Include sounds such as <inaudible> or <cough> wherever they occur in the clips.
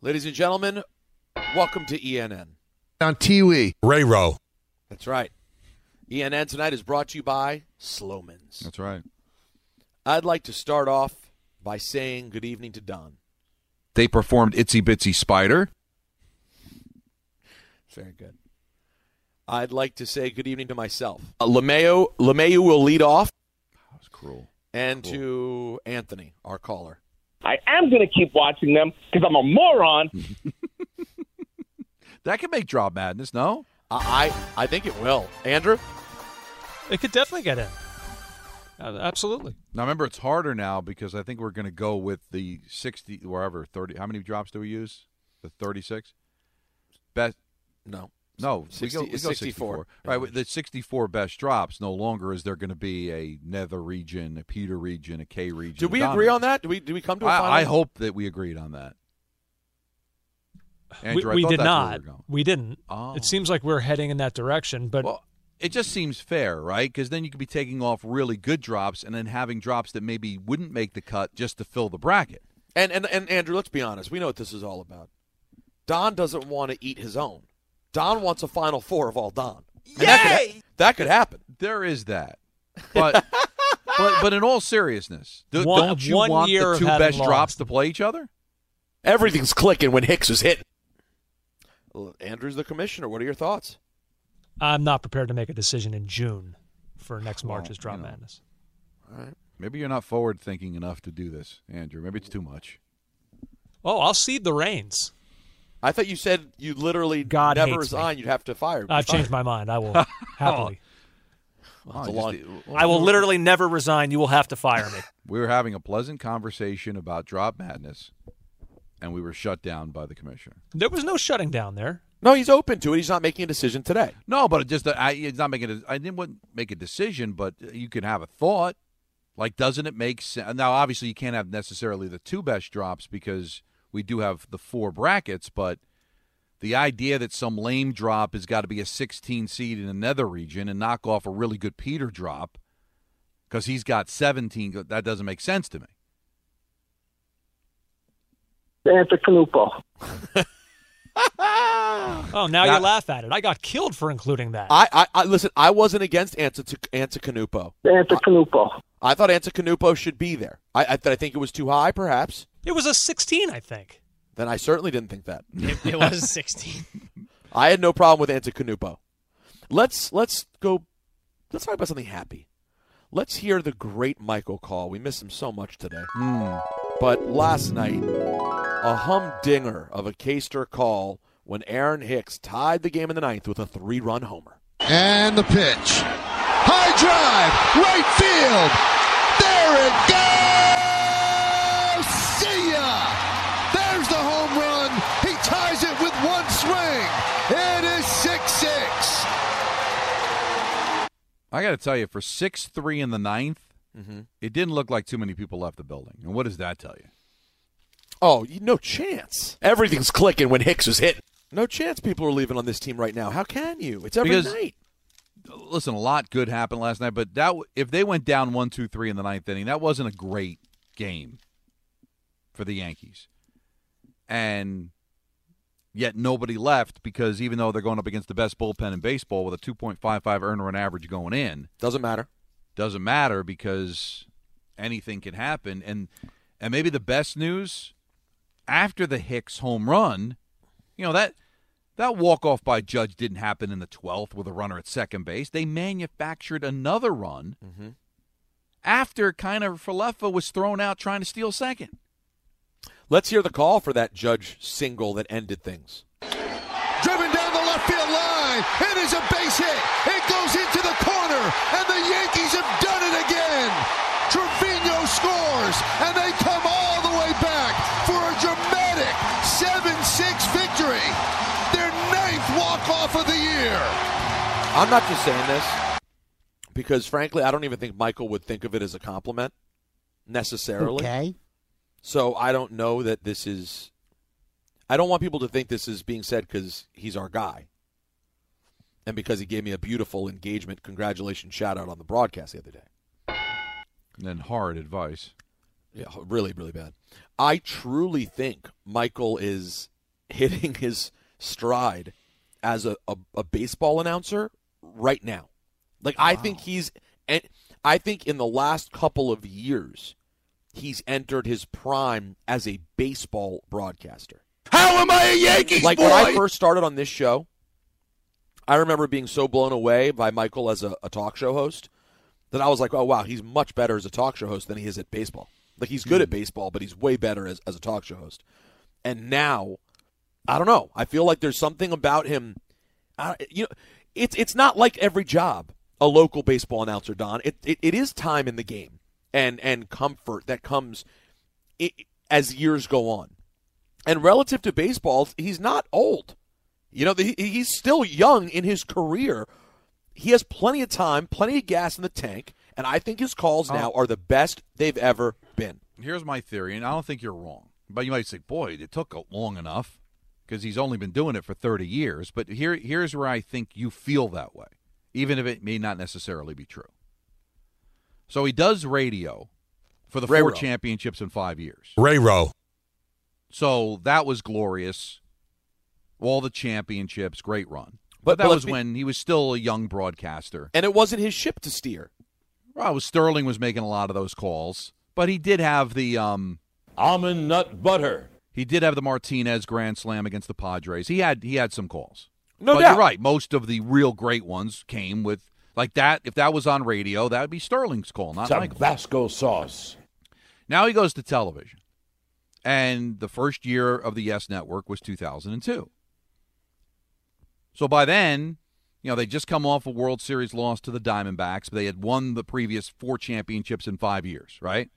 Ladies and gentlemen, welcome to ENN. On Tiwi. Ray Rowe. That's right. ENN tonight is brought to you by Sloman's. That's right. I'd like to start off by saying good evening to Don. They performed Itsy Bitsy Spider. Very good. I'd like to say good evening to myself. Uh, LeMayo, LeMayo will lead off. That was cruel. And to Anthony, our caller. I am going to keep watching them because I'm a moron. <laughs> That could make Drop Madness, no? I, I I think it will. Andrew? It could definitely get in. Uh, absolutely. Now remember, it's harder now because I think we're going to go with the sixty, wherever thirty. How many drops do we use? The thirty-six. Best. No. No, 60 we go, we it's go 64. Right, the 64 best drops. No longer is there going to be a nether region, a Peter region, a K region. Did we a agree on that? Do we, did we come to a final? I, I hope that we agreed on that. Andrew, we we thought did that's where not. we were going. We didn't. Oh. It seems like we're heading in that direction, but Well, it just seems fair, right? Because then you could be taking off really good drops and then having drops that maybe wouldn't make the cut just to fill the bracket. And, and, and Andrew, let's be honest. We know what this is all about. Don doesn't want to eat his own. Don wants a Final Four of all Don. And That could, ha- that could happen. There is that, but <laughs> but but in all seriousness, do, One- don't you one want year the two best drops to play each other? Everything's clicking when Hicks is hitting. Well, Andrew's the commissioner. What are your thoughts? I'm not prepared to make a decision in June for next Well, March's Drop you know. Madness. All right. Maybe you're not forward thinking enough to do this, Andrew. Maybe it's too much. Oh, I'll cede the reins. I thought you said you literally God never hates me. resign. You'd have to fire. I've changed my mind. I will <laughs> happily. Oh, It's a just long- I will literally never resign. You will have to fire me. <laughs> we were having a pleasant conversation about drop madness, and we were shut down by the commissioner. There was no shutting down there. No, he's open to it. He's not making a decision today. No, but it just uh, I, it's not making. A, I didn't want make a decision, but you can have a thought. Like, doesn't it make sense? Now, obviously, you can't have necessarily the two best drops because we do have the four brackets. But the idea that some lame drop has got to be a 16 seed in another region and knock off a really good Peter drop because he's got 17, that doesn't make sense to me. Santa Canupo. <laughs> Oh, now That- you laugh at it. I got killed for including that. I, I, I listen. I wasn't against Anta Santa Canupo. Anta Canupo. I thought Anta Canupo should be there. I, I, I think it was too high, perhaps. It was a 16, I think. Then I certainly didn't think that. It, it <laughs> was 16. I had no problem with Antetokounmpo. Let's let's go. Let's talk about something happy. Let's hear the great Michael call. We miss him so much today. Hmm. But last night, a humdinger of a K-Star call when Aaron Hicks tied the game in the ninth with a three-run homer. And the pitch. High drive. Right field. There it goes. See ya. There's the home run. He ties it with one swing. It is 6 6. I got to tell you, for 6 3 in the ninth, Mhm. it didn't look like too many people left the building. And what does that tell you? Oh, you- no chance. Everything's clicking when Hicks is hitting. No chance people are leaving on this team right now. How can you? It's every Because- night. listen, a lot good happened last night, but that if they went down one, two, three in the ninth inning, that wasn't a great game for the Yankees, and yet nobody left because even though they're going up against the best bullpen in baseball with a 2.55 earned run average going in, Doesn't matter. doesn't matter because anything can happen. And And maybe the best news after the Hicks home run, you know that that walk off by Judge didn't happen in the twelfth with a runner at second base. They manufactured another run Mm-hmm. after Kiner-Falefa was thrown out trying to steal second. Let's hear the call for that Judge single that ended things. Driven down the left field line. It is a base hit. It goes into the corner, and the Yankees have done it again. Trevino scores, and they come all the way back for a dramatic 7-6 victory. Their ninth walk-off of the year. I'm not just saying this because, frankly, I don't even think Michael would think of it as a compliment necessarily. Okay. So I don't know that this is. I don't want people to think this is being said because he's our guy, and because he gave me a beautiful engagement congratulations shout out on the broadcast the other day. And then hard advice. Yeah, really, really bad. I truly think Michael is hitting his stride as a, a, a baseball announcer right now. Like I think he's and I think in the last couple of years he's entered his prime as a baseball broadcaster. How am I a Yankees Like boy? when I first started on this show, I remember being so blown away by Michael as a, a talk show host that I was like, oh wow, he's much better as a talk show host than he is at baseball. Like he's good at baseball, but he's way better as, as a talk show host. And now, I don't know. I feel like there's something about him. Uh, you know, it's it's not like every job a local baseball announcer, Don. It it, it is time in the game and and comfort that comes as years go on. And relative to baseball, he's not old. You know, he's still young in his career. He has plenty of time, plenty of gas in the tank, and I think his calls oh. now are the best they've ever been. Here's my theory, and I don't think you're wrong. But you might say, boy, it took a long enough because he's only been doing it for 30 years. But here, here's where I think you feel that way, even if it may not necessarily be true. So he does radio for the four Ray-ro. championships in five years. Ray Rowe. So that was glorious. All the championships, great run. But- But, that but was be- when he was still a young broadcaster. And it wasn't his ship to steer. Well, was Sterling was making a lot of those calls, but he did have the um, Almond nut butter. He did have the Martinez grand slam against the Padres. He had he had some calls. No but doubt. you're right. Most of the real great ones came with like that. If that was on radio, that would be Sterling's call, not. Tabasco sauce. Now he goes to television, and the first year of the Yes Network was 2002. So by then, you know they just come off a World Series loss to the Diamondbacks, but they had won the previous four championships in five years, right?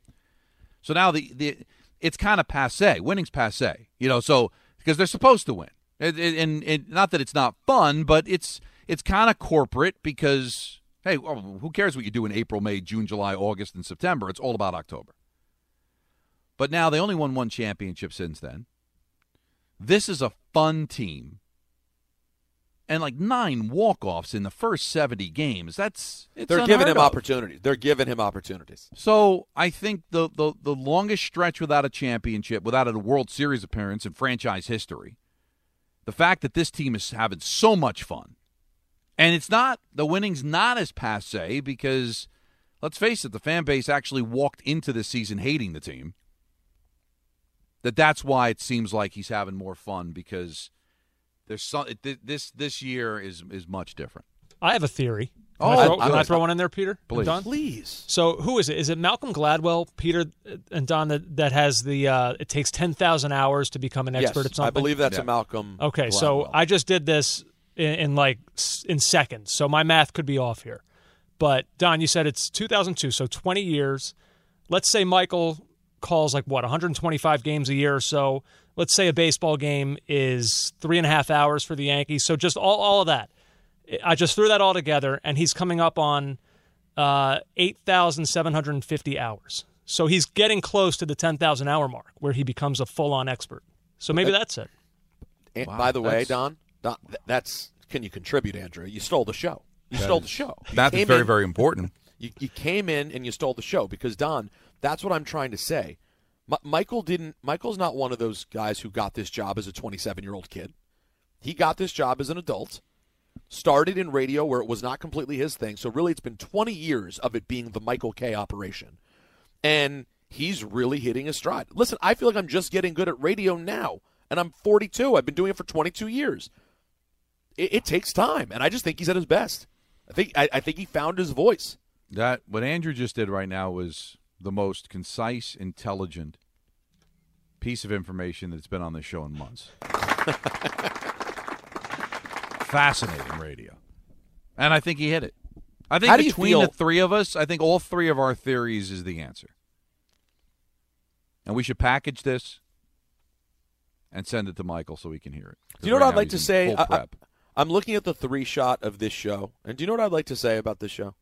So now the the it's kind of passe. Winning's passe, you know. So because they're supposed to win, it, it, and it, not that it's not fun, but it's it's kind of corporate because hey, well, who cares what you do in April, May, June, July, August, and September? It's all about October. But now they only won one championship since then. This is a fun team. And like nine walk-offs in the first 70 games. That's it's They're giving him of. opportunities. They're giving him opportunities. So I think the, the the longest stretch without a championship, without a World Series appearance in franchise history, the fact that this team is having so much fun, and it's not the winning's not as passe because let's face it, the fan base actually walked into this season hating the team. That that's why it seems like he's having more fun because there's some this this year is is much different. I have a theory. Can Oh, I throw, I- can I I- throw one in there, Peter? and Please. Don? Please. So who is it? Is it Malcolm Gladwell, Peter, uh, and Don that, that has the? Uh, it takes ten thousand hours to become an expert yes, at something. I believe that's Yeah. a Malcolm. Okay, so I just did this in, in like in seconds, so my math could be off here. But Don, you said it's 2002, so 20 years. Let's say Michael calls like what 125 games a year or so. Let's say a baseball game is three and a half hours for the Yankees. So just all all of that. I just threw that all together, and he's coming up on uh, 8,750 hours. So he's getting close to the 10,000 hour mark where he becomes a full on expert. So maybe that's it. And Wow, by the way, Don, Don, that's can you contribute, Andrew? You stole the show. You stole the show. That is very in- very important. You, you came in and you stole the show because Don. That's what I'm trying to say. M- Michael didn't. Michael's not one of those guys who got this job as a 27 year old kid. He got this job as an adult. Started in radio where it was not completely his thing. So really, it's been 20 years of it being the Michael Kay operation, and he's really hitting his stride. Listen, I feel like I'm just getting good at radio now, and I'm 42. I've been doing it for 22 years. It, it takes time, and I just think he's at his best. I think I, I think he found his voice. That what Andrew just did right now was the most concise, intelligent piece of information that's been on the show in months. <laughs> Fascinating radio, and I think he hit it. I think How do you between feel- the three of us, I think all three of our theories is the answer, and we should package this and send it to Michael so he can hear it. Do you know what I'd like to say? I, am looking at the three shot of this show, and do you know what I'd like to say about this show?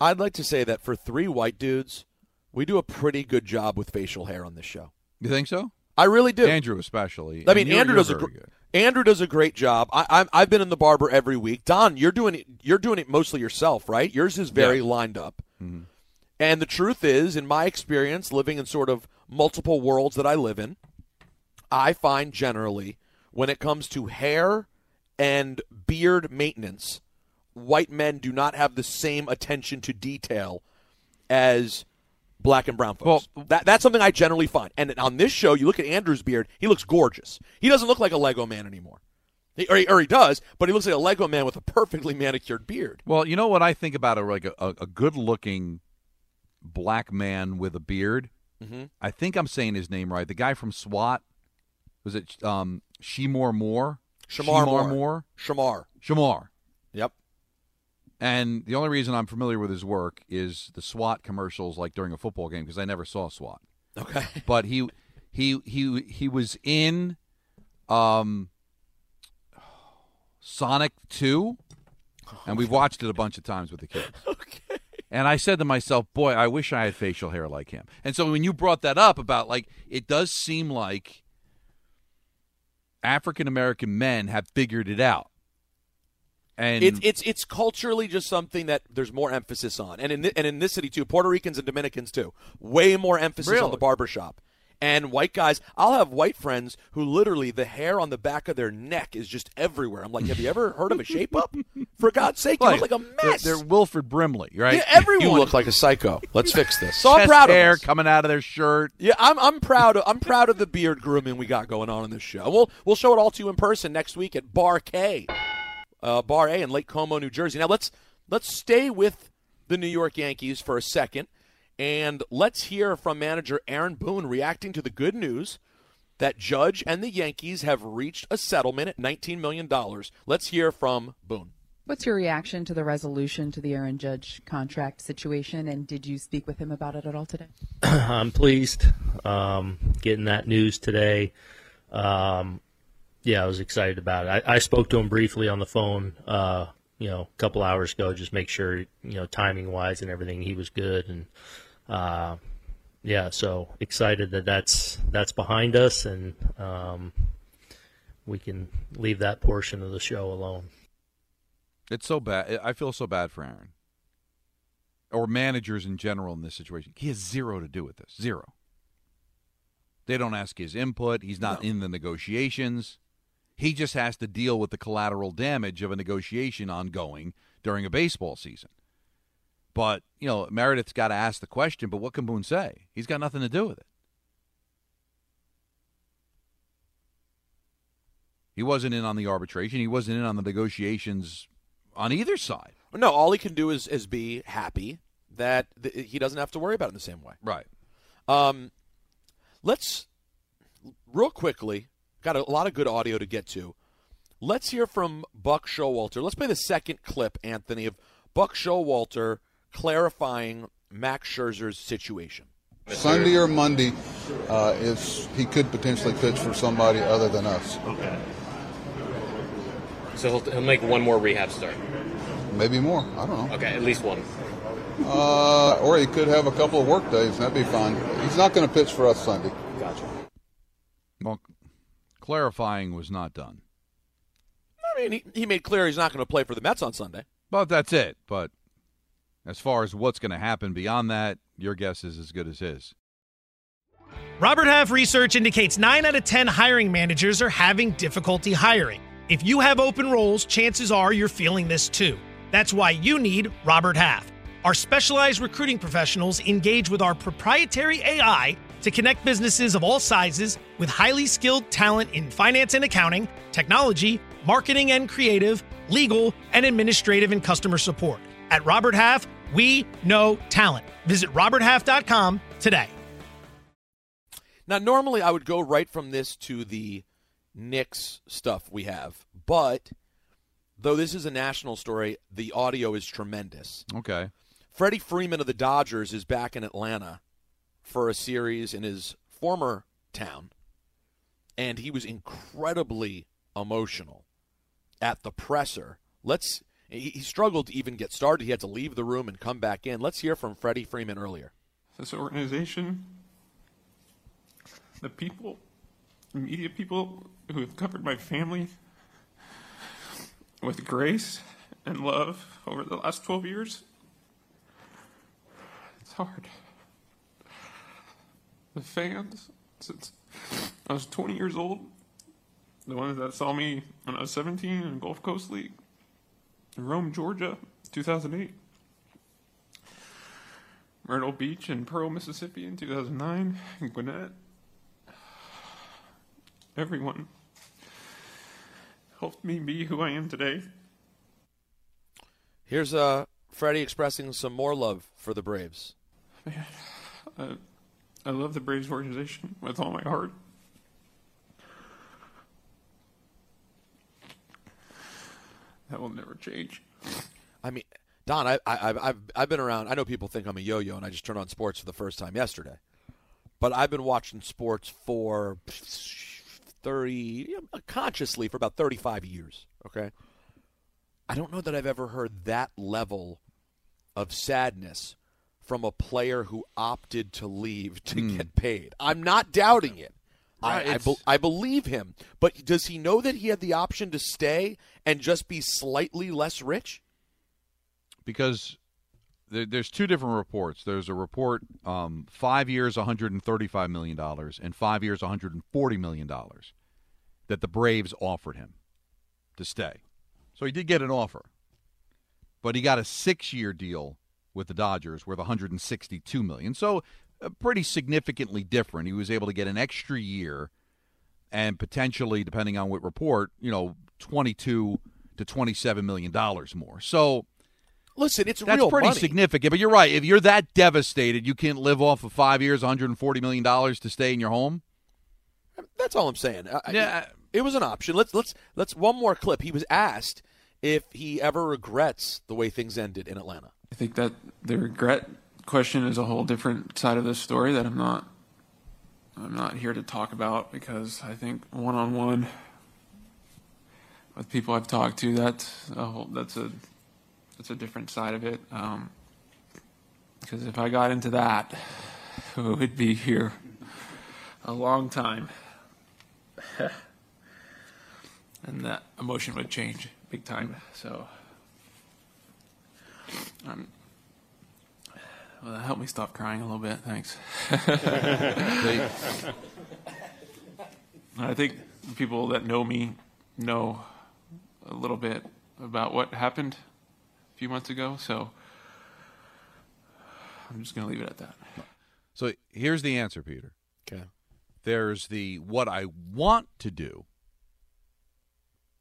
I'd like to say that for three white dudes, we do a pretty good job with facial hair on this show. you think so? I really do. Andrew, especially. I mean, you're- Andrew you're does a gr- good. Andrew does a great job. I, I'm, I've been in the barber every week. Don, you're doing it. You're doing it mostly yourself, right? Yours is very Yeah. lined up. Mhm. And the truth is, in my experience, living in sort of multiple worlds that I live in, I find generally when it comes to hair and beard maintenance, white men do not have the same attention to detail as black and brown folks. that, that's something I generally find. And on this show, you look at Andrew's beard, he looks gorgeous. He doesn't look like a Lego man anymore. He, or, he, or he does, but he looks like a Lego man with a perfectly manicured beard. Well, you know what I think about a like a, a, a good-looking black man with a beard. Mhm. I think I'm saying his name right. The guy from SWAT was it um, Shemore Moore? Shemar Moore. Moore. Shemar. Shemar. Yep. And the only reason I'm familiar with his work is the SWAT commercials, like during a football game, because I never saw SWAT. Okay. <laughs> But he he he he was in um, Sonic Two, and we've watched it a bunch of times with the kids. <laughs> Okay. And I said to myself, boy, I wish I had facial hair like him. And so when you brought that up about like it does seem like African American men have figured it out. And It's it's it's culturally just something that there's more emphasis on, and in thi- and in this city too, Puerto Ricans and Dominicans too, way more emphasis on the barber shop. And white guys, I'll have white friends who literally the hair on the back of their neck is just everywhere. I'm like, have you ever heard of a shape up? For God's sake, you look like a they're- mess. They're, Wilford Brimley, right? Yeah, everyone. You look like a psycho. Let's fix this. So I'm Chest proud of hair us. coming out of their shirt. Yeah, I'm I'm proud of I'm proud of the beard grooming we got going on in this show. We'll we'll show it all to you in person next week at Bar K, uh, Bar A in Lake Como, New Jersey. Now let's let's stay with the New York Yankees for a second, and let's hear from manager Aaron Boone reacting to the good news that Judge and the Yankees have reached a settlement at 19 million dollars. Let's hear from Boone. What's your reaction to the resolution to the Aaron Judge contract situation, and did you speak with him about it at all today? <clears throat> I'm pleased um, getting that news today. Um, yeah, I was excited about it. I, I spoke to him briefly on the phone, uh, you know, a couple hours ago, just make sure, you know, timing wise and everything, he was good, and uh, yeah, so excited that that's that's behind us, and um, we can leave that portion of the show alone. It's so bad. I feel so bad for Aaron. Or managers in general in this situation. He has zero to do with this. Zero. They don't ask his input. He's not in the negotiations. He just has to deal with the collateral damage of a negotiation ongoing during a baseball season. But, you know, Meredith's got to ask the question, but what can Boone say? He's got nothing to do with it. He wasn't in on the arbitration. He wasn't in on the negotiations on either side. No, all he can do is is be happy that th- he doesn't have to worry about it in the same way. Right. Um, let's real quickly. Got a lot of good audio to get to. Let's hear from Buck Showalter. Let's play the second clip, Anthony, of Buck Showalter clarifying Max Scherzer's situation. Sunday or Monday, uh, is he could potentially pitch for somebody other than us. Okay. So he'll, he'll make one more rehab start. Maybe more. I don't know. Okay, at least one. Uh, or he could have a couple of work days. That'd be fine. He's not going to pitch for us Sunday. Gotcha. Well, clarifying was not done. I mean, he, he made clear he's not going to play for the Mets on Sunday. But that's it. But as far as what's going to happen beyond that, your guess is as good as his. Robert Half research indicates 9 out of 10 hiring managers are having difficulty hiring. If you have open roles, chances are you're feeling this too. That's why you need Robert Half. Our specialized recruiting professionals engage with our proprietary AI to connect businesses of all sizes with highly skilled talent in finance and accounting, technology, marketing and creative, legal, and administrative and customer support. At Robert Half, we know talent. Visit RobertHalf.com today. Now, normally I would go right from this to the Knicks stuff we have, but though this is a national story, the audio is tremendous. Okay. Freddie Freeman of the Dodgers is back in Atlanta for a series in his former town, and he was incredibly emotional at the presser. Let's. He struggled to even get started. He had to leave the room and come back in. Let's hear from Freddie Freeman earlier. this organization, the people, the media people who have covered my family with grace and love over the last 12 years. It's hard. The fans, since I was 20 years old, the ones that saw me when I was 17 in Gulf Coast League, in Rome, Georgia, 2008. Myrtle Beach and Pearl, Mississippi in 2009, and Gwinnett. Everyone helped me be who I am today. Here's uh, Freddie expressing some more love for the Braves. Man, I, I love the Braves organization with all my heart. That will never change. I mean, Don, I, I, I've- I've I've been around. I know people think I'm a yo-yo, and I just turned on sports for the first time yesterday. But I've been watching sports for thirty consciously for about thirty-five years. Okay, I don't know that I've ever heard that level of sadness from a player who opted to leave to get paid. I'm not doubting it. Right, I, I, be- I believe him, but does he know that he had the option to stay and just be slightly less rich? because there, there's two different reports. There's a report um, five years, 135 million dollars, and five years, 140 million dollars that the Braves offered him to stay. So he did get an offer, but he got a six-year deal with the Dodgers worth 162 million. So uh, pretty significantly different. He was able to get an extra year and potentially, depending on what report, you know, 22 to 27 million dollars more. So Listen, it's that's pretty money. significant. But you're right. If you're that devastated, you can't live off of five years, 140 million dollars to stay in your home. That's all I'm saying. I- I- Yeah. it was an option. Let's let's let's one more clip. He was asked if he ever regrets the way things ended in Atlanta. I think that the regret question is a whole different side of this story that I'm not I'm not here to talk about because I think one on one with people I've talked to that's a whole that's a that's a different side of it. Um, because if I got into that, <laughs> we would be here a long time. <laughs> and that emotion would change big time. So um, well, help me stop crying a little bit. Thanks. <laughs> I think people that know me know a little bit about what happened a few months ago. So I'm just going to leave it at that. So here's the answer, Peter. Okay. There's the what I want to do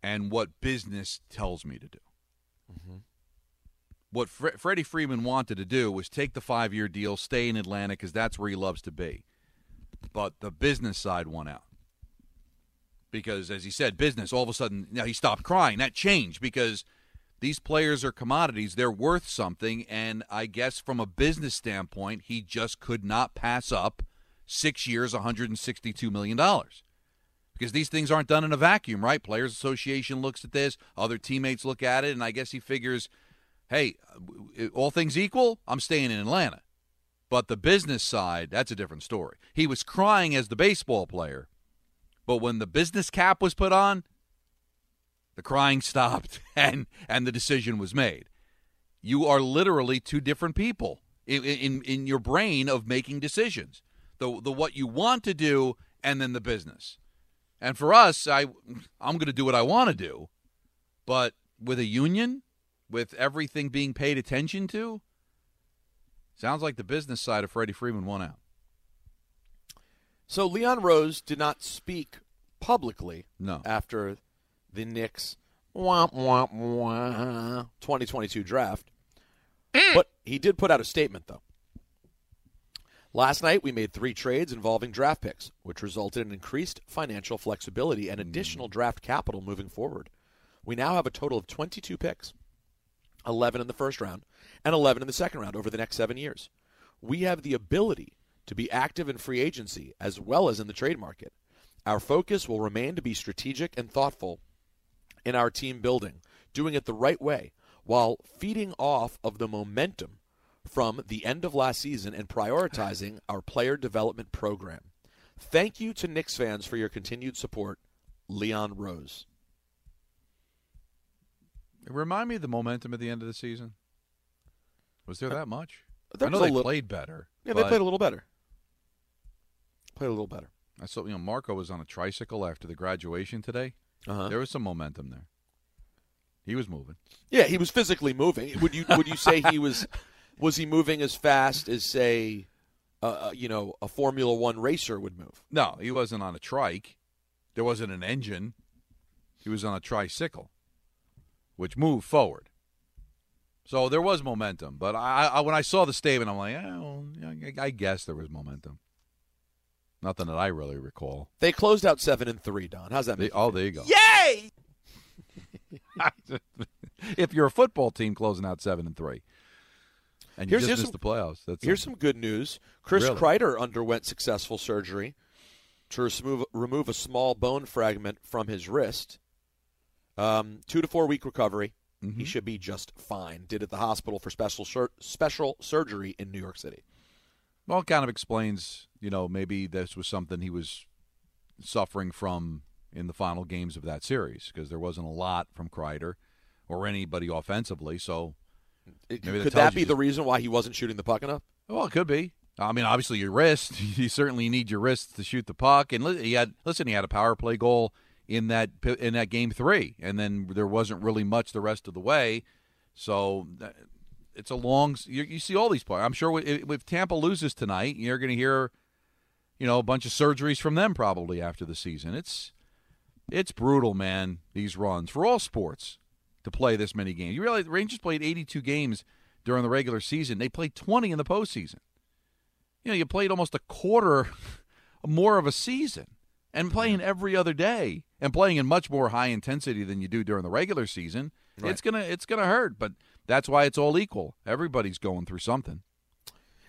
and what business tells me to do. What Fre- Freddie Freeman wanted to do was take the five year deal, stay in Atlanta because that's where he loves to be. But the business side won out. Because, as he said, business, all of a sudden, now he stopped crying. That changed because these players are commodities. They're worth something. And I guess from a business standpoint, he just could not pass up six years, $162 million. Because these things aren't done in a vacuum, right? Players Association looks at this, other teammates look at it, and I guess he figures, hey, uh, all things equal, I'm staying in Atlanta. But the business side, that's a different story. He was crying as the baseball player, but when the business cap was put on, the crying <laughs> stopped and and the decision was made. You are literally two different people in in, in your brain of making decisions. The the what you want to do and then the business. And for us, I I'm going to do what I want to do, but with a union, with everything being paid attention to, Sounds like the business side of Freddie Freeman won out. So Leon Rose did not speak publicly No. after the Knicks wah, wah, wah, 2022 draft. Mm. But he did put out a statement, though. Last night, we made three trades involving draft picks, which resulted in increased financial flexibility and additional hmm. draft capital moving forward. We now have a total of 22 picks 11 in the first round and 11 in the second round over the next seven years. We have the ability to be active in free agency as well as in the trade market. Our focus will remain to be strategic and thoughtful in our team building, doing it the right way while feeding off of the momentum from the end of last season and prioritizing <laughs> our player development program. Thank you to Knicks fans for your continued support. Leon Rose. Remind me of the momentum at the end of the season. Was there that much? There I know they little- played better. Yeah, they played a little better. Played a little better. I saw, you know, Marco was on a tricycle after the graduation today. Uh-huh. There was some momentum there. He was moving. Yeah, he was physically moving. Would you would you say he was <laughs> was he moving as fast as say uh, uh, you know a Formula 1 racer would move? No, he wasn't on a trike. There wasn't an engine. He was on a tricycle, which moved forward. So there was momentum. But I, I when I saw the statement, I'm like, oh, I, I guess there was momentum. Nothing that I really recall. They closed out 7 and 3, Don. How's that They, make? oh, there you go. Yay! <laughs> if you're a football team closing out seven and three, and you Here's- just here's missed some- the playoffs, that's Here's something. some good news. Chris Really? Kreider underwent successful surgery to remove, remove a small bone fragment from his wrist. Um, two to four week recovery. Mm-hmm. He should be just fine. Did at the hospital for special sur- special surgery in New York City. Well, it kind of explains, you know, maybe this was something he was suffering from in the final games of that series because there wasn't a lot from Kreider or anybody offensively. So It- maybe could that be the reason why he wasn't shooting the puck enough? Well, it could be. I mean, obviously your wrist. <laughs> You certainly need your wrist to shoot the puck. And he had listen, he had a power play goal in that in that game three, and then there wasn't really much the rest of the way. So it's a long. You, you see all these players. I'm sure if, if Tampa loses tonight, you're going to hear, you know, a bunch of surgeries from them probably after the season. It's it's brutal, man. These runs for all sports to play this many games. You realize the Rangers played 82 games during the regular season. They played 20 in the postseason. You know, you played almost a quarter <laughs> more of a season and mm-hmm. playing every other day and playing in much more high intensity than you do during the regular season. Right. It's gonna it's gonna hurt, but that's why it's all equal. Everybody's going through something.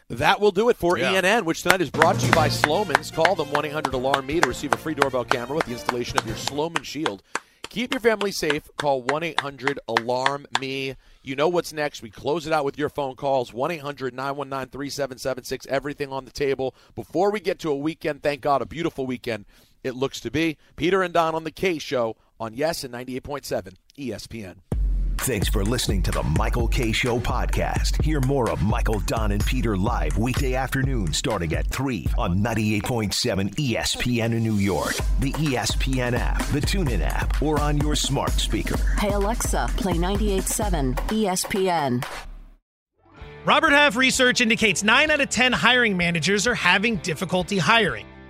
That will do it for Yeah. ENN, which tonight is brought to you by Sloman's. Call them 1 800 Alarm Me to receive a free doorbell camera with the installation of your Sloman Shield. Keep your family safe. Call 1 800 Alarm Me. You know what's next. We close it out with your phone calls 1 800 919 3776. Everything on the table. Before we get to a weekend, thank God, a beautiful weekend it looks to be. Peter and Don on the Kay Show on Yes and 98.7 ESPN. Thanks for listening to the Michael Kay Show podcast. Hear more of Michael, Don, and Peter live weekday afternoon starting at 3 on 98.7 ESPN in New York, the ESPN app, the TuneIn app, or on your smart speaker. Hey Alexa, play 98.7 ESPN. Robert Half research indicates 9 out of 10 hiring managers are having difficulty hiring.